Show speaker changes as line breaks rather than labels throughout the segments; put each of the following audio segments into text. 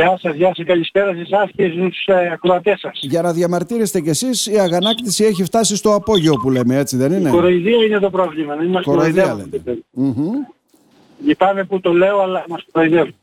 Γεια σας, γεια σας, καλησπέρα σε εσάς και στους ε, ακροατές σας.
Για να διαμαρτύρεστε κι εσείς, η αγανάκτηση έχει φτάσει στο απόγειο που λέμε, έτσι δεν είναι;
Η κοροϊδία είναι το πρόβλημα, δεν μας
Κοροϊδία
κοροϊδεύουν.
Μμμ.
Λυπάμαι που το λέω, αλλά μας κοροϊδεύουν.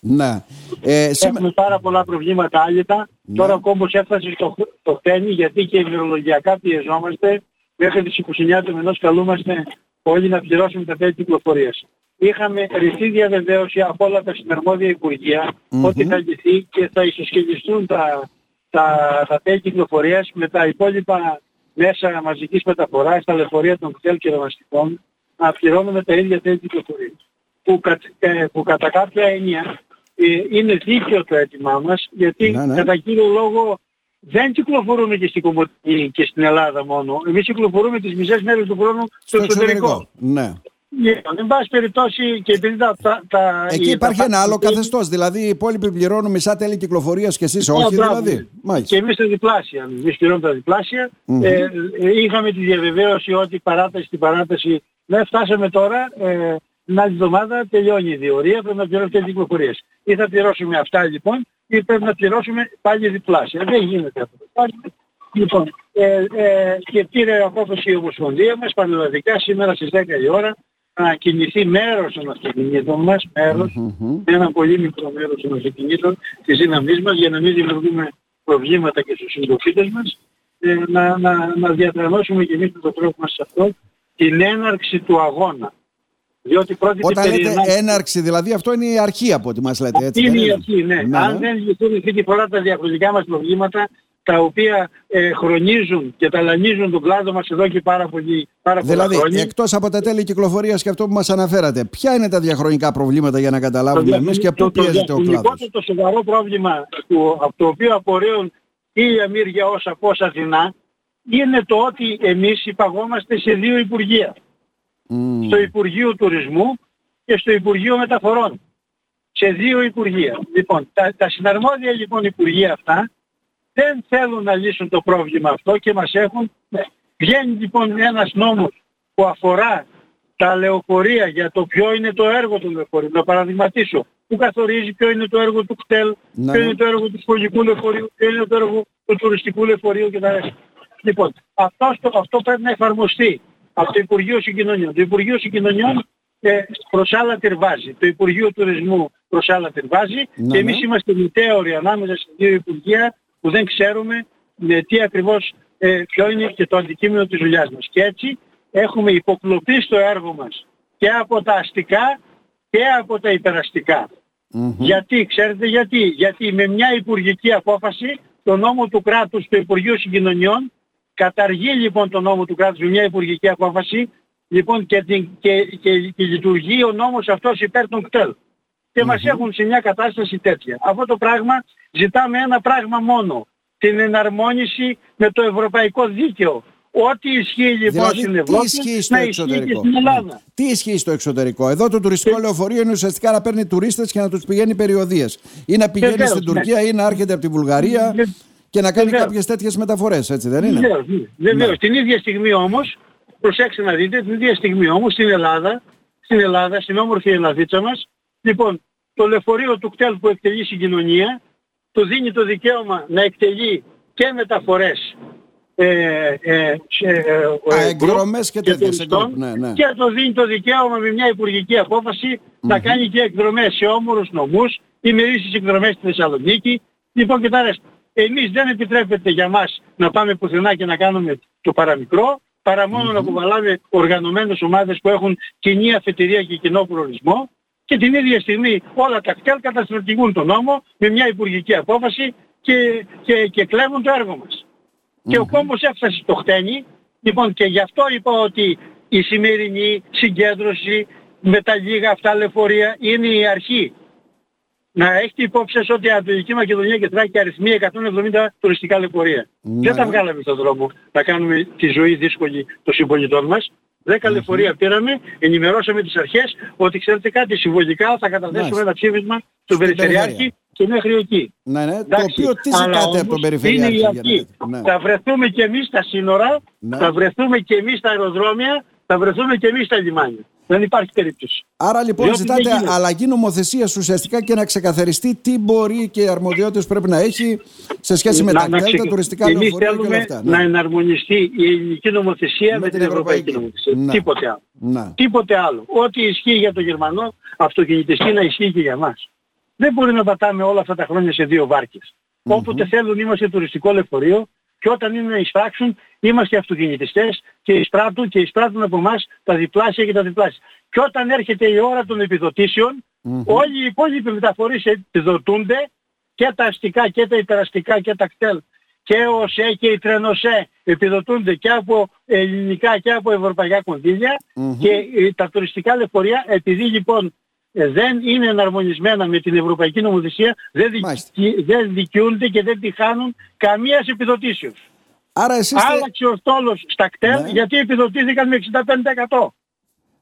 Ναι. Ε, σήμα-
Έχουμε πάρα πολλά προβλήματα άλυτα. Τώρα ο κόμπος έφτασε στο, στο χτένι γιατί και ημερολογιακά πιεζόμαστε. Μέχρι τις 29 του μηνός καλούμαστε όλοι να πληρώσουμε τα τέλη κυκλοφορίας. Είχαμε ρητή διαβεβαίωση από όλα τα συναρμόδια υπουργεία
Μμμ.
ότι θα λυθεί και θα ισοσχελιστούν τα, τα, τα τέλη κυκλοφορίας με τα υπόλοιπα μέσα μαζικής μεταφοράς, τα λεωφορεία των κτέλ και ρευαστικών, να πληρώνουμε τα ίδια τέλη κυκλοφορίας. Που, κα- ε, που κατά κάποια έννοια ε, είναι δίκαιο το αίτημά μας, γιατί
Ναι, ναι.
κατά κύριο λόγο δεν κυκλοφορούμε και στην Κομωτινή και στην Ελλάδα μόνο. Εμείς κυκλοφορούμε τις μισές μέρες του χρόνου στο, εξωτερικό.
Ναι.
Λοιπόν, εν πάση περιπτώσει και επειδή τα... τα, τα
Εκεί
τα-
υπάρχει
τα-
ένα άλλο
τα-
καθεστώς. Δηλαδή οι υπόλοιποι πληρώνουν μισά τέλη κυκλοφορίας και εσείς όχι,
μπράβο.
δηλαδή; Μάλιστα.
Και εμείς τα διπλάσια. Εμείς πληρώνουμε τα διπλάσια.
Μμμ.
Ε, ε, είχαμε τη διαβεβαίωση ότι παράταση στην παράταση δεν φτάσαμε τώρα. Ε, την άλλη εβδομάδα τελειώνει η διορία, πρέπει να πληρώσουμε και κυκλοφορίες. Ή θα πληρώσουμε αυτά λοιπόν, ή πρέπει να πληρώσουμε πάλι διπλάσια. Δεν γίνεται αυτό. Πάλι- Λοιπόν, ε, ε, και πήρε απόφαση η Ομοσπονδία μας πανελλαδικά σήμερα στις 10 η ώρα να κινηθεί μέρος των αυτοκινήτων μας, μέρος,
Μμμ.
ένα πολύ μικρό μέρος των αυτοκινήτων της δύναμής μας για να μην δημιουργούμε προβλήματα και στους συντροφίτες μας ε, να, να, να διατρανώσουμε και εμείς με τον τρόπο μας σε αυτό την έναρξη του αγώνα. Διότι πρόκειται
Όταν
περί
λέτε
ενός-
έναρξη, δηλαδή αυτό είναι η αρχή από ό,τι μας λέτε. Έτσι,
είναι
δεν
η
είναι;
αρχή, ναι.
Ναι,
Αν
ναι.
δεν λυθούν αυτή τη φορά τα διαχρονικά μας προβλήματα, τα οποία ε, χρονίζουν και ταλανίζουν τον κλάδο μας εδώ και πάρα, πολύ, πάρα πολλά
Δηλαδή,
χρόνια.
εκτός από τα τέλη κυκλοφορίας και αυτό που μας αναφέρατε, ποια είναι τα διαχρονικά προβλήματα για να καταλάβουμε εμείς και πού
το,
πιέζεται ο κλάδος;
διαχρονικό, το σοβαρό πρόβλημα του, από το οποίο απορρέουν χίλια μύρια όσα πώς Αθηνά είναι το ότι εμείς υπαγόμαστε σε δύο Υπουργεία. Στο Υπουργείο Τουρισμού και στο Υπουργείο Μεταφορών. Σε δύο Υπουργεία. Λοιπόν, τα, τα συναρμόδια λοιπόν Υπουργεία αυτά δεν θέλουν να λύσουν το πρόβλημα αυτό και μας έχουν... Βγαίνει λοιπόν ένας νόμος που αφορά τα λεωφορεία για το ποιο είναι το έργο των λεωφορείων. Να παραδειγματίσω. Που καθορίζει ποιο είναι το έργο του κτέλ,
Ναι.
ποιο είναι το έργο του σχολικού λεωφορείου, ποιο είναι το έργο του τουριστικού λεωφορείου και τα ρέστα. Λοιπόν, αυτό, στο- αυτό πρέπει να εφαρμοστεί από το Υπουργείο Συγκοινωνιών. Το Υπουργείο Συγκοινωνιών ε, προς άλλα τερβάζει. Το Υπουργείο Τουρισμού προς άλλα τερβάζει
Ναι,
και εμείς
ναι.
είμαστε μητέωροι ανάμεσα σε δύο Υπουργεία που δεν ξέρουμε με τι ακριβώς ε, ποιο είναι και το αντικείμενο της δουλειάς μας. Και έτσι έχουμε υποκλοπεί στο έργο μας και από τα αστικά και από τα υπεραστικά.
Μμμ.
Γιατί, ξέρετε γιατί; Γιατί με μια υπουργική απόφαση το νόμο του κράτους στο Υπουργείο Συγκοινωνιών καταργεί λοιπόν το νόμο του κράτους με μια υπουργική απόφαση λοιπόν και, την, και, και, και λειτουργεί ο νόμος αυτός υπέρ των κτέλ. Και μας έχουν σε μια κατάσταση τέτοια. Αυτό το πράγμα ζητάμε ένα πράγμα μόνο. Την εναρμόνιση με το ευρωπαϊκό δίκαιο. Ό,τι ισχύει λοιπόν
Δηλαδή,
στην
τι
Ευρώπη
ισχύει στο
να ισχύει και
εξωτερικό;
στην Ελλάδα.
Ναι. Τι ισχύει στο εξωτερικό; Εδώ το τουριστικό λεωφορείο είναι ουσιαστικά να παίρνει τουρίστες και να τους πηγαίνει περιοδίες. Ή να πηγαίνει
Βεβαίως,
στην
ναι.
Τουρκία ή να έρχεται από τη Βουλγαρία
Βε-
και να κάνει
βεβαίως.
κάποιες τέτοιες μεταφορές, έτσι δεν είναι;
Βεβαίως, ναι. Βεβαίως.
Ναι.
Την ίδια στιγμή όμως, προσέξτε να δείτε, την ίδια στιγμή όμως στην Ελλάδα, στην Ελλάδα, στην όμορφη Ελλαδίτσα μας, λοιπόν, το λεωφορείο του κτέλ που εκτελεί συγκοινωνία, του δίνει το δικαίωμα να εκτελεί και μεταφορές ε, ε, σε, ε,
Α,
ε,
εκδρομές και τέτοια, σε
τουριστών
γκρουπ, ναι, ναι.
και του δίνει το δικαίωμα με μια υπουργική απόφαση να κάνει και εκδρομές σε όμορους νομούς, ημερήσεις εκδρομές στη Θεσσαλονίκη, λοιπόν και τα ρέστα. Εμείς δεν επιτρέπεται για μας να πάμε πουθενά και να κάνουμε το παραμικρό, παρά μόνο να κουβαλάμε οργανωμένες ομάδες που έχουν κοινή αφετηρία και κοινό προορισμό και την ίδια στιγμή όλα τα κτέλ καταστρατηγούν τον νόμο με μια υπουργική απόφαση και, και, και κλέβουν το έργο μας. Και ο κόμπος έφτασε στο χτένι. Λοιπόν και γι' αυτό είπα ότι η σημερινή συγκέντρωση με τα λίγα αυτά λεωφορεία είναι η αρχή. Να έχετε υπόψη σας ότι η Ανατολική Μακεδονία και Θράκη αριθμεί 170 τουριστικά λεωφορεία.
Ναι.
Δεν τα βγάλαμε στον δρόμο να κάνουμε τη ζωή δύσκολη των συμπολιτών μας. Δέκα λεωφορεία πήραμε, ενημερώσαμε τις αρχές ότι ξέρετε κάτι, συμβολικά θα καταθέσουμε
Μάλιστα.
ένα ψήφισμα στον Περιφερειάρχη
Περιφέρεια.
και μέχρι εκεί.
Ναι, ναι. Το
Εντάξει,
οποίο τι
αλλά
ζητάτε από τον
όμως
Περιφερειάρχη.
Είναι η
για να
αρχή.
δείτε. Ναι.
Θα βρεθούμε και εμείς στα σύνορα,
Ναι.
θα βρεθούμε και εμείς στα αεροδρόμια, θα βρεθούμε και εμείς στα λιμάνια. Δεν υπάρχει περίπτωση.
Άρα λοιπόν
Διότι
ζητάτε
δεν γίνεται.
αλλαγή νομοθεσίας ουσιαστικά και να ξεκαθαριστεί τι μπορεί και αρμοδιότητες πρέπει να έχει σε σχέση με τα κτέλ, τα
ξεκ-
τουριστικά
Εμείς
λεωφορεία και όλα
θέλουμε
αυτά.
να
Ναι.
εναρμονιστεί η ελληνική νομοθεσία με, την ευρωπαϊκή, νομοθεσία.
Ναι.
Τίποτε άλλο.
Ναι.
Τίποτε άλλο. Ό,τι ισχύει για τον Γερμανό αυτοκινητιστή να ισχύει και για μας. Δεν μπορεί να πατάμε όλα αυτά τα χρόνια σε δύο βάρκες. Όποτε θέλουν είμαστε τουριστικό λεωφορείο και όταν είναι να εισπράξουν είμαστε αυτοκινητιστές και εισπράττουν και εισπράττουν από εμάς τα διπλάσια και τα διπλάσια. Και όταν έρχεται η ώρα των επιδοτήσεων όλοι οι υπόλοιποι μεταφορείς επιδοτούνται και τα αστικά και τα υπεραστικά και τα κτέλ. Και ο ΣΕ και η Τρενοσέ επιδοτούνται και από ελληνικά και από ευρωπαϊκά κονδύλια και ε, τα τουριστικά λεωφορεία επειδή λοιπόν ε, δεν είναι εναρμονισμένα με την ευρωπαϊκή νομοθεσία δεν, δικ-
Μάλιστα.
δεν δικαιούνται και δεν τη χάνουν καμίας επιδοτήσεως.
Άρα εσείς, θε-
Άλλαξε ο στόλος στα κτέλ
Ναι.
γιατί επιδοτήθηκαν με 65%.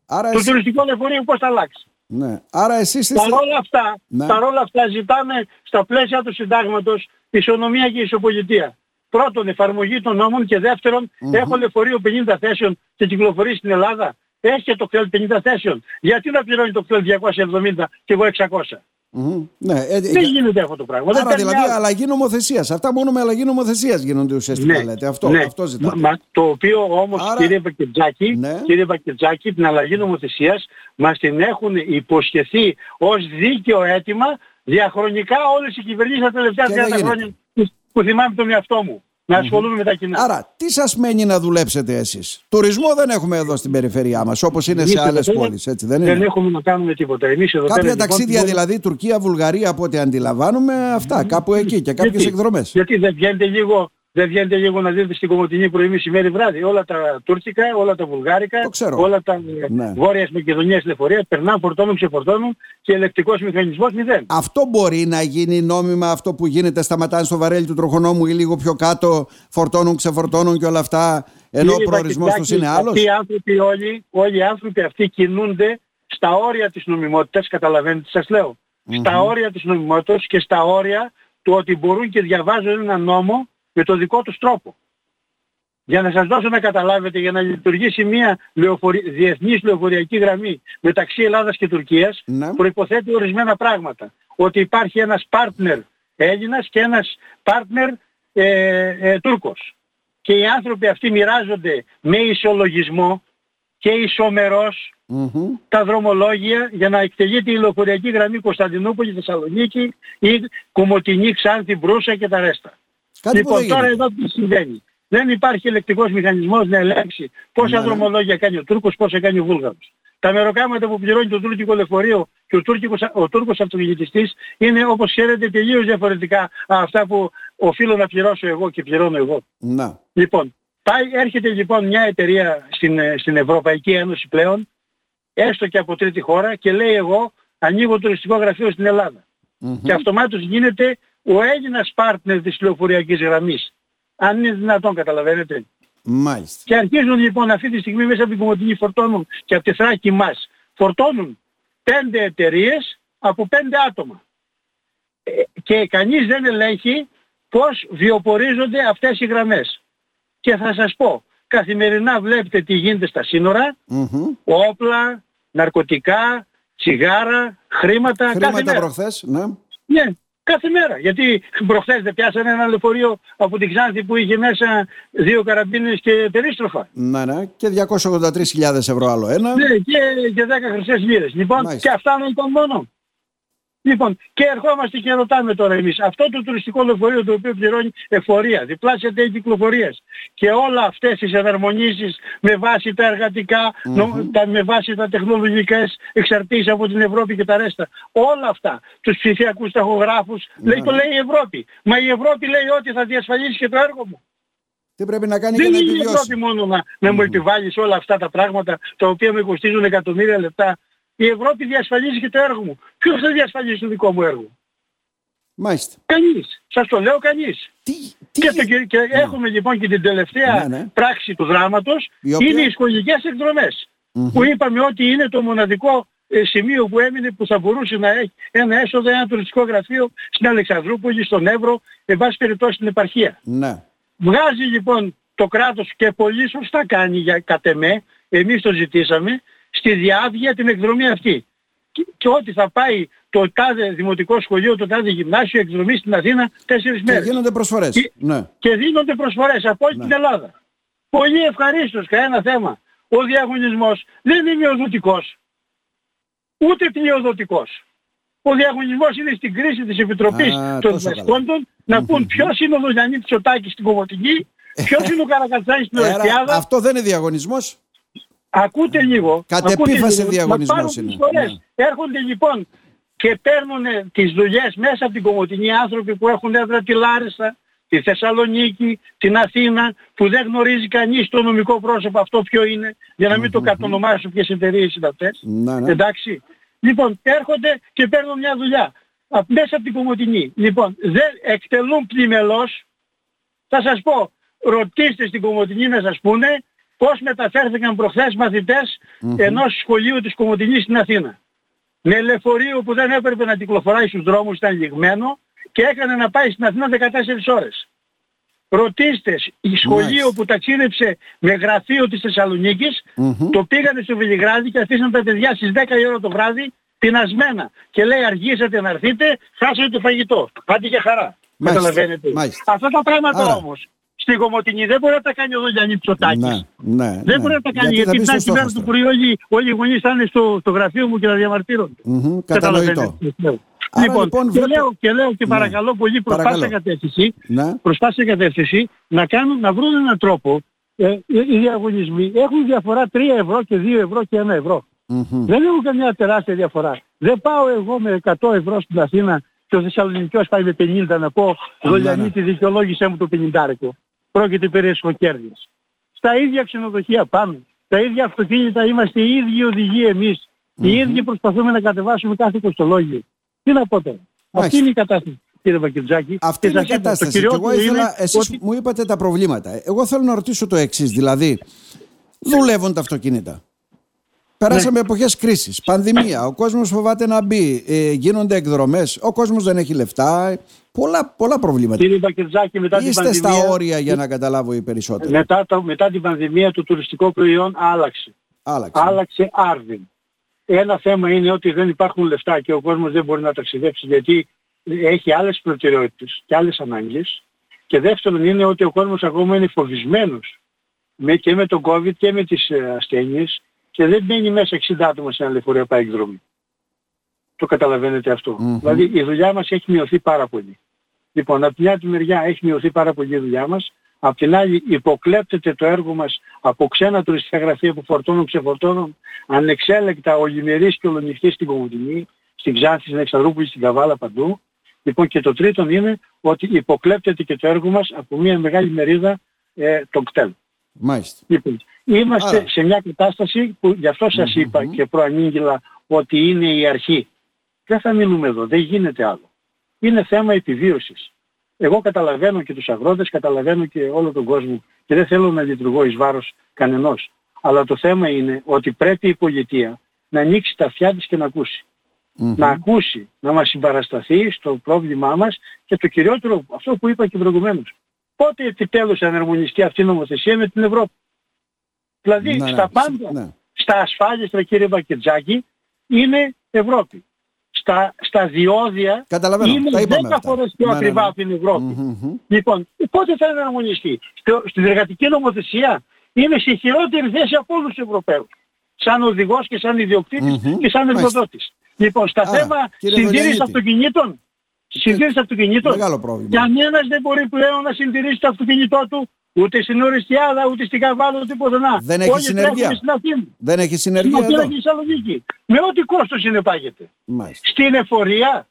άρα
Το
εσείς-
τουριστικό λεωφορείο πώς θα αλλάξει;
ναι. Άρα εσείς είστε-
Παρόλα αυτά,
Ναι.
παρόλα αυτά ζητάμε στα πλαίσια του συντάγματος ισονομία και ισοπολιτεία. Πρώτον, εφαρμογή των νόμων και δευτερον έχω λεωφορείο 50 θέσεων και κυκλοφορεί στην Ελλάδα. Έχεις και το κτέλ 50 θέσεων. Γιατί να πληρώνει το κτέλ 270 και εγώ 600.
Μμμ. Ναι, ε, ε,
Δεν γίνεται αυτό το πράγμα. Δεν
Άρα
παίρνει
δηλαδή
άλλο.
αλλαγή νομοθεσίας. Αυτά μόνο με αλλαγή νομοθεσίας γίνονται ουσιαστικά λέτε. Αυτό,
ναι.
αυτό ζητάτε.
Μα, το οποίο όμως
Άρα-
κύριε Βακετζάκη,
Ναι.
κύριε Βακετζάκη, την αλλαγή νομοθεσίας μας την έχουν υποσχεθεί ως δίκαιο αίτημα διαχρονικά όλες οι κυβερνήσεις τα τελευταία
Και δεν
30
γίνεται.
χρόνια που- που θυμάμαι τον εαυτό μου. Να ασχολούμαι με τα κοινά.
Άρα, τι σας μένει να δουλέψετε εσείς; Τουρισμό δεν έχουμε εδώ στην περιφέρειά μας, όπως είναι σε
Εμείς
άλλες
εδώ
πόλεις, έτσι δεν
δεν
είναι.
έχουμε να κάνουμε τίποτα. Εμείς εδώ
Κάποια
πέρα, λοιπόν,
ταξίδια
μπορούμε-
δηλαδή, Τουρκία, Βουλγαρία, από ό,τι αντιλαμβάνομαι, αυτά, κάπου εκεί και κάποιες
Γιατί-
εκδρομές.
Γιατί δεν βγαίνετε λίγο, δεν βγαίνετε λίγο να δείτε στην Κομωτινή πρωί μεσημέρι βράδυ. Όλα τα τουρκικά, όλα τα βουλγάρικα,
Το ξέρω.
όλα τα ε,
Ναι.
βόρειας Μακεδονίας λεωφορείας περνάνε, φορτώνουν, ξεφορτώνουν και ελεκτικός μηχανισμός μηδέν.
Αυτό μπορεί να γίνει νόμιμα αυτό που γίνεται, σταματάνε στο βαρέλι του τροχονόμου ή λίγο πιο κάτω, φορτώνουν, ξεφορτώνουν και όλα αυτά, ενώ ο
Κύριε
προορισμός
Βακητάκη,
τους είναι άλλο.
Αυτοί οι άνθρωποι όλοι, όλοι οι άνθρωποι αυτοί κινούνται στα όρια της νομιμότητας, καταλαβαίνετε τι σας λέω. Στα όρια της νομιμότητας και στα όρια του ότι μπορούν και διαβάζουν ένα νόμο με το δικό τους τρόπο. Για να σας δώσω να καταλάβετε, για να λειτουργήσει μια λεωφορι... διεθνής λεωφοριακή γραμμή μεταξύ Ελλάδας και Τουρκίας,
Ναι.
προϋποθέτει ορισμένα πράγματα. Ότι υπάρχει ένας partner Έλληνας και ένας partner ε, ε, Τούρκος. Και οι άνθρωποι αυτοί μοιράζονται με ισολογισμό και ισομερός
Μμμ.
τα δρομολόγια για να εκτελείται η λεωφοριακή γραμμή Κωνσταντινούπολη, Θεσσαλονίκη ή Κομωτινή, Ξάνθη, Μπρούσα και τα ρέστα.
Κάτι που δεν
λοιπόν, τώρα
γίνεται.
εδώ τι συμβαίνει. Δεν υπάρχει ελεκτικός μηχανισμός να ελέγξει πόσα
Ναι.
δρομολόγια κάνει ο Τούρκος, πόσα κάνει ο Βούλγαρος. Τα μεροκάματα που πληρώνει το τουρκικό λεωφορείο και ο, Τούρκικος, ο Τούρκος αυτοκινητιστής είναι όπως ξέρετε τελείως διαφορετικά από αυτά που οφείλω να πληρώσω εγώ και πληρώνω εγώ.
Να.
Λοιπόν, πάει, έρχεται λοιπόν μια εταιρεία στην, ε, στην Ευρωπαϊκή Ένωση πλέον, έστω και από τρίτη χώρα και λέει εγώ ανοίγω τουριστικό γραφείο στην Ελλάδα.
Μμμ.
Και αυτομάτως γίνεται ο Έλληνας partner της λεωφοριακής γραμμής. Αν είναι δυνατόν καταλαβαίνετε.
Μάλιστα.
Και αρχίζουν λοιπόν αυτή τη στιγμή μέσα από την Κομωτινή φορτώνουν και από τη Θράκη μας φορτώνουν πέντε εταιρείες από πέντε άτομα. Ε, Και κανείς δεν ελέγχει πώς βιοπορίζονται αυτές οι γραμμές. Και θα σας πω, καθημερινά βλέπετε τι γίνεται στα σύνορα,
Μμμ.
όπλα, ναρκωτικά, τσιγάρα, χρήματα, κάθε
Χρήματα
μέρα.
προχθές, ναι.
Ναι, κάθε μέρα. Γιατί προχθές δεν πιάσανε ένα λεωφορείο από την Ξάνθη που είχε μέσα δύο καραμπίνες και περίστροφα.
Ναι, ναι. Και 283.000 ευρώ άλλο ένα.
Ναι, και, και 10 χρυσές λίρες. Λοιπόν,
Μάλιστα.
και αυτά δεν ήταν μόνο. Λοιπόν, και ερχόμαστε και ρωτάμε τώρα εμείς, αυτό το τουριστικό λεωφορείο το οποίο πληρώνει εφορία, διπλάσια τέλη κυκλοφορίας και όλα αυτές τις εναρμονίσεις με βάση τα εργατικα νο- τα, με βάση τα τεχνολογικές εξαρτήσεις από την Ευρώπη και τα ρέστα, όλα αυτά, τους ψηφιακούς ταχογράφους, λέει, το λέει η Ευρώπη. Μα η Ευρώπη λέει ότι θα διασφαλίσει και το έργο μου.
Τι πρέπει να κάνει για
Δεν
να
είναι η
επιβιώσει.
Ευρώπη μόνο να, να μου επιβάλλεις όλα αυτά τα πράγματα τα οποία με κοστίζουν εκατομμύρια λεπτά. Η Ευρώπη διασφαλίζει και το έργο μου. Ποιος θα διασφαλίσει το δικό μου έργο;
Μάλιστα.
Κανείς. Σας το λέω κανείς.
Τι, τι...
Και, το, και, και έχουμε λοιπόν και την τελευταία
Ναι, ναι.
πράξη του δράματος
Η οποία-
είναι οι σχολικές εκδρομές. Που είπαμε ότι είναι το μοναδικό ε, σημείο που έμεινε που θα μπορούσε να έχει ένα έσοδο, ένα τουριστικό γραφείο στην Αλεξανδρούπολη, στον Εύρο, εν πάση περιπτώσει στην επαρχία.
Ναι.
Βγάζει λοιπόν το κράτος και πολύ σωστά κάνει για κατ' εμέ, εμείς το ζητήσαμε, στη διάβγεια την εκδρομή αυτή. Και, και ότι θα πάει το τάδε δημοτικό σχολείο, το τάδε γυμνάσιο εκδρομή στην Αθήνα τέσσερις μέρες.
Και γίνονται προσφορές.
Και,
ναι.
και δίνονται προσφορές από όλη
Ναι.
την Ελλάδα. Πολύ ευχαρίστως, κανένα θέμα. Ο διαγωνισμός δεν είναι οδοτικός. Ούτε πλειοδοτικός. Ο διαγωνισμός είναι στην κρίση της Επιτροπής
Α,
των
τόσο καλά.
Διδασκόντων να πούν ποιος είναι ο Δολιανίτης ο Τάκης στην Κομωτινή, ποιος είναι ο Καρακατσάνης στην
Άρα,
Ορεστιάδα.
αυτό δεν είναι διαγωνισμός.
Ακούτε λίγο.
Κατ'
ακούτε
επίφαση
λίγο.
διαγωνισμός
Να πάρουν
είναι.
προσφορές. Έρχονται λοιπόν και παίρνουν τις δουλειές μέσα από την Κομωτινή άνθρωποι που έχουν έδρα τη Λάρισα, τη Θεσσαλονίκη, την Αθήνα, που δεν γνωρίζει κανείς το νομικό πρόσωπο αυτό ποιο είναι, για να μην το κατονομάσω ποιες εταιρείες είναι αυτές.
Ναι, ναι.
Εντάξει. Λοιπόν, έρχονται και παίρνουν μια δουλειά. απ- Μέσα από την Κομωτινή. Λοιπόν, δεν εκτελούν πλημελώς. Θα σας πω, ρωτήστε στην Κομωτινή να σας πούνε πώς μεταφέρθηκαν προχθές μαθητές ενός σχολείου της Κομωτινής στην Αθήνα. Με λεωφορείο που δεν έπρεπε να κυκλοφοράει στους δρόμους, ήταν λιγμένο και έκανε να πάει στην Αθήνα 14 ώρες. Ρωτήστες, η σχολείο
Μάλιστα.
που ταξίδεψε με γραφείο της Θεσσαλονίκης,
Μμμ.
το πήγανε στο Βελιγράδι και αφήσαν τα παιδιά στις 10 η ώρα το βράδυ πεινασμένα. Και λέει αργήσατε να έρθετε, χάσατε το φαγητό. Άντε για χαρά.
Μάλιστα,
Καταλαβαίνετε.
μάλιστα.
Αυτά τα πράγματα
Άρα.
όμως στην Κομωτινή δεν μπορεί να τα κάνει ο Δολιανής Ψωτάκης.
Ναι, ναι,
Δεν
ναι.
μπορεί να τα κάνει
Γιατί θα
γιατί
μπει
την
στο
άλλη μέρα
στόχο
του πρωί όλοι, όλοι οι γονείς θα είναι στο, στο γραφείο μου και να διαμαρτύρονται.
Μμμ, Κατανοητό.
Καταλαβαίνετε.
Άρα,
Λοιπόν,
λοιπόν,
και,
βλέπω-
λέω, και λέω και
Ναι.
παρακαλώ πολύ προς
Παρακαλώ.
πάσα κατεύθυνση,
Ναι.
προς πάσα κατεύθυνση να, κάνουν, να βρουν έναν τρόπο ε, οι διαγωνισμοί έχουν διαφορά 3 ευρώ και 2 ευρώ και 1 ευρώ.
Μμμ.
Δεν έχουν καμιά τεράστια διαφορά. Δεν πάω εγώ με 100 ευρώ στην Αθήνα και ο Θεσσαλονικιός πάει με 50 να πω
ναι.
Δολιανίτη δικαιολόγησέ μου το 50 Πρόκειται περί εσχοκέρδειας. Στα ίδια ξενοδοχεία πάμε. Τα ίδια αυτοκίνητα είμαστε οι ίδιοι οδηγοί εμείς. Οι ίδιοι προσπαθούμε να κατεβάσουμε κάθε κοστολόγιο. Τι να πω τώρα. Αυτή
Μάλιστα.
είναι η κατάσταση κύριε Βακεντζάκη.
Αυτή
Και
είναι η
σας είπα, το
κατάσταση. Και εγώ
κυριότερο
ήθελα,
είναι
εσείς
ότι-
μου είπατε τα προβλήματα. Εγώ θέλω να ρωτήσω το εξής. Δηλαδή, δουλεύουν τα αυτοκίνητα. Περάσαμε εποχές κρίσης, πανδημία, ο κόσμος φοβάται να μπει, ε, γίνονται εκδρομές, ο κόσμος δεν έχει λεφτά, πολλά, πολλά προβλήματα.
Κύριε Βακεντζάκη μετά την
Είστε
πανδημία...
στα όρια για να καταλάβω οι περισσότεροι.
μετά, το, μετά την πανδημία το τουριστικό προϊόν άλλαξε.
Άλλαξε.
άλλαξε άρδιν. Ένα θέμα είναι ότι δεν υπάρχουν λεφτά και ο κόσμος δεν μπορεί να ταξιδέψει γιατί έχει άλλες προτεραιότητες και άλλες ανάγκες. Και δεύτερον είναι ότι ο κόσμος ακόμα είναι φοβισμένος με, και με τον COVID και με τις ε, ασθένειες και δεν μπαίνει μέσα 60 άτομα σε ένα λεωφορείο πάει εκδρομή. Το καταλαβαίνετε αυτό.
Μμμ.
Δηλαδή η δουλειά μας έχει μειωθεί πάρα πολύ. Λοιπόν, από την άλλη μεριά έχει μειωθεί πάρα πολύ η δουλειά μας. Απ' την άλλη υποκλέπτεται το έργο μας από ξένα τουριστικά γραφεία που φορτώνουν, ξεφορτώνουν ανεξέλεκτα ολημερής και ολονυχτής στην Κομωτινή, στην Ξάνθη, στην Εξαδρούπολη, στην Καβάλα παντού. Λοιπόν και το τρίτον είναι ότι υποκλέπτεται και το έργο μας από μια μεγάλη μερίδα ε, των κτέλ.
Μάλιστα.
Λοιπόν, είμαστε
Άρα.
σε μια κατάσταση που γι' αυτό σας είπα και προανήγγυλα ότι είναι η αρχή. Δεν θα μείνουμε εδώ, δεν γίνεται άλλο. Είναι θέμα επιβίωσης. Εγώ καταλαβαίνω και τους αγρότες, καταλαβαίνω και όλο τον κόσμο και δεν θέλω να λειτουργώ εις βάρος κανενός. Αλλά το θέμα είναι ότι πρέπει η πολιτεία να ανοίξει τα αυτιά της και να ακούσει.
Μμμ.
Να ακούσει, να μας συμπαρασταθεί στο πρόβλημά μας και το κυριότερο, αυτό που είπα και προηγουμένως. Πότε επιτέλους θα εναρμονιστεί αυτή η νομοθεσία με την Ευρώπη; Δηλαδή
Ναι, ναι,
στα πάντα,
ναι.
στα ασφάλιστρα κύριε Μπακετζάκη, είναι Ευρώπη. Στα, στα διόδια
Καταλαβαίνω,
είναι
τα είπαμε
10
αυτά.
φορές πιο
Ναι, ναι,
ακριβά
ναι.
από την Ευρώπη.
Μμμ.
Λοιπόν, πότε θα εναρμονιστεί. Στο, στην εργατική νομοθεσία είναι σε χειρότερη θέση από όλους τους Ευρωπαίους. Σαν οδηγός και σαν ιδιοκτήτης
Μμμ.
και σαν
Μάλιστα.
εργοδότης. Λοιπόν, στα
Άρα,
θέμα
κύριε
συντήρησης
Βελιανίτη.
αυτοκινήτων, συντήρησης αυτοκινήτων,
Μεγάλο πρόβλημα.
κανένας δεν μπορεί πλέον να συντηρήσει το αυτοκίνητό του ούτε στην Οριστιάδα, ούτε στην Καβάλα, ούτε πουθενά.
Δεν έχει
Όλοι
συνεργεία.
τρέχουν στην Αθήνα.
Δεν έχει
Στην
συνεργεία
Αθήνα
εδώ.
και στη Θεσσαλονίκη. Με ό,τι κόστος συνεπάγεται.
Μάλιστα.
Στην εφορία.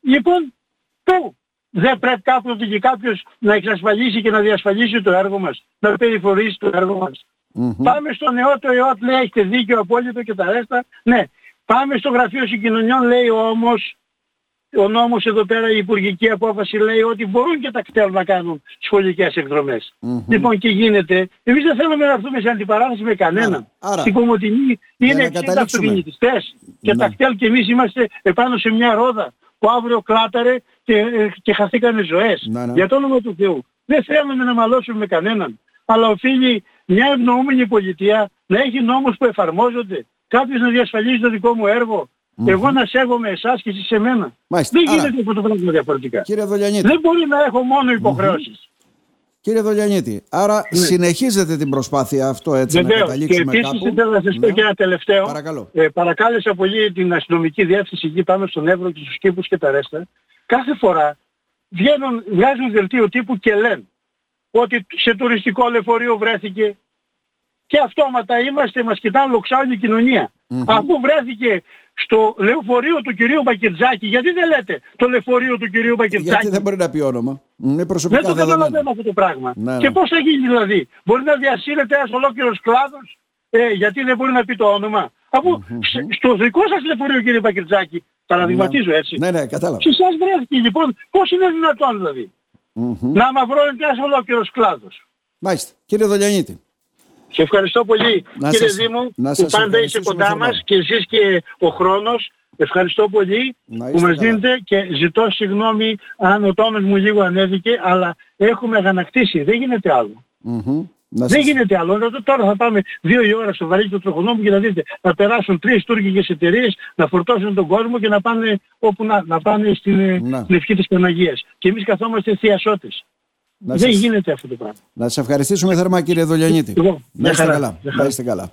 Λοιπόν, πού; Δεν πρέπει κάποτε και κάποιος να εξασφαλίσει και να διασφαλίσει το έργο μας, να περιφορήσει το έργο μας.
Μμμ.
Πάμε στο νεότερο ΕΟΤ, λέει έχετε δίκιο απόλυτο και τα ρέστα. Ναι. Πάμε στο γραφείο συγκοινωνιών, λέει όμως, ο νόμος εδώ πέρα, η υπουργική απόφαση λέει ότι μπορούν και τα κτέλ να κάνουν σχολικές εκδρομές.
Μμμ.
Λοιπόν και γίνεται. Εμείς δεν θέλουμε να έρθουμε σε αντιπαράθεση με κανέναν.
Άρα, άρα,
Στην Κομωτινή
να
είναι 60
καταλήξουμε.
αυτοκινητιστές και
Ναι.
τα κτέλ και εμείς είμαστε επάνω σε μια ρόδα που αύριο κλάταρε και, ε, και χαθήκανε ζωές.
Ναι, ναι.
Για το όνομα του Θεού. Δεν θέλουμε να μαλώσουμε με κανέναν. Αλλά οφείλει μια ευνοούμενη πολιτεία να έχει νόμους που εφαρμόζονται. κάποιος να διασφαλίζει το δικό μου έργο. Εγώ να σέβομαι εσάς και εσείς σε μένα.
Μάλιστα.
Δεν
Άρα-
γίνεται αυτό το πράγμα διαφορετικά.
Κύριε Δολιανίτη,
Δεν μπορεί να έχω μόνο υποχρεώσεις.
κύριε Δολιανίτη, άρα συνεχίζετε την προσπάθεια αυτό έτσι να
Ναι. Βεβαίως. Και
καταλήξουμε
επίσης
κάπου;
θέλω να σας πω
Ναι.
και ένα τελευταίο.
Παρακαλώ.
Ε, παρακάλεσα πολύ την αστυνομική διεύθυνση εκεί πάνω στον Εύρο και στους κήπους και τα ρέστα. Κάθε φορά βγαίνουν, βγάζουν δελτίο τύπου και λένε ότι σε τουριστικό λεωφορείο βρέθηκε και αυτόματα είμαστε, μας κοιτάνε λοξάνη η κοινωνία. Αφού βρέθηκε στο λεωφορείο του κυρίου Μπακετζάκη, γιατί δεν λέτε το λεωφορείο του κυρίου Μπακετζάκη;
Γιατί δεν μπορεί να πει όνομα. Είναι
Δεν
προσωπικά
το
δεδομένα.
καταλαβαίνω αυτό το πράγμα.
Ναι,
Και
ναι.
πώς θα γίνει δηλαδή; Μπορεί να διασύρεται ένας ολόκληρος κλάδος; Ε, γιατί δεν μπορεί να πει το όνομα; Αφού σ- στο δικό σας λεωφορείο κύριε Πακετζάκη, παραδειγματίζω έτσι.
Ναι, ναι, κατάλαβα.
Σε εσάς βρέθηκε λοιπόν. Πώς είναι δυνατόν δηλαδή.
Μμμ.
Να μαυρώνεται ένας ολόκληρος κλάδος;
Μάλιστα. Κύριε Δολιανίτη.
Σε ευχαριστώ πολύ
Να
κύριε
σας-
Δήμου
να
που
σας
πάντα είσαι
ευχαριστήσουμε
κοντά
θερμά.
μας και εσείς και ο χρόνος. Ευχαριστώ πολύ
Να
που
είστε
μας
καλά.
δίνετε και ζητώ συγγνώμη αν ο τόνος μου λίγο ανέβηκε αλλά έχουμε αγανακτήσει. Δεν γίνεται άλλο.
Μμμ. Να
Δεν
σας-
γίνεται άλλο. Εδώ Τώρα θα πάμε δύο η ώρα στο βαρύκι του τροχονόμου και να δείτε. Θα περάσουν τρεις τουρκικές εταιρείες να φορτώσουν τον κόσμο και να πάνε όπου να, να πάνε στην ε,
Να.
λευκή της Παναγίας. Και εμείς καθόμαστε θειασότες.
Να
Δεν
σας-
γίνεται αυτό το πράγμα.
Να σας ευχαριστήσουμε θερμά κύριε Δολιανίτη.
Εγώ.
Να
Μια
είστε
χαρά.
καλά.
Μια
Να
χαρά.
είστε καλά.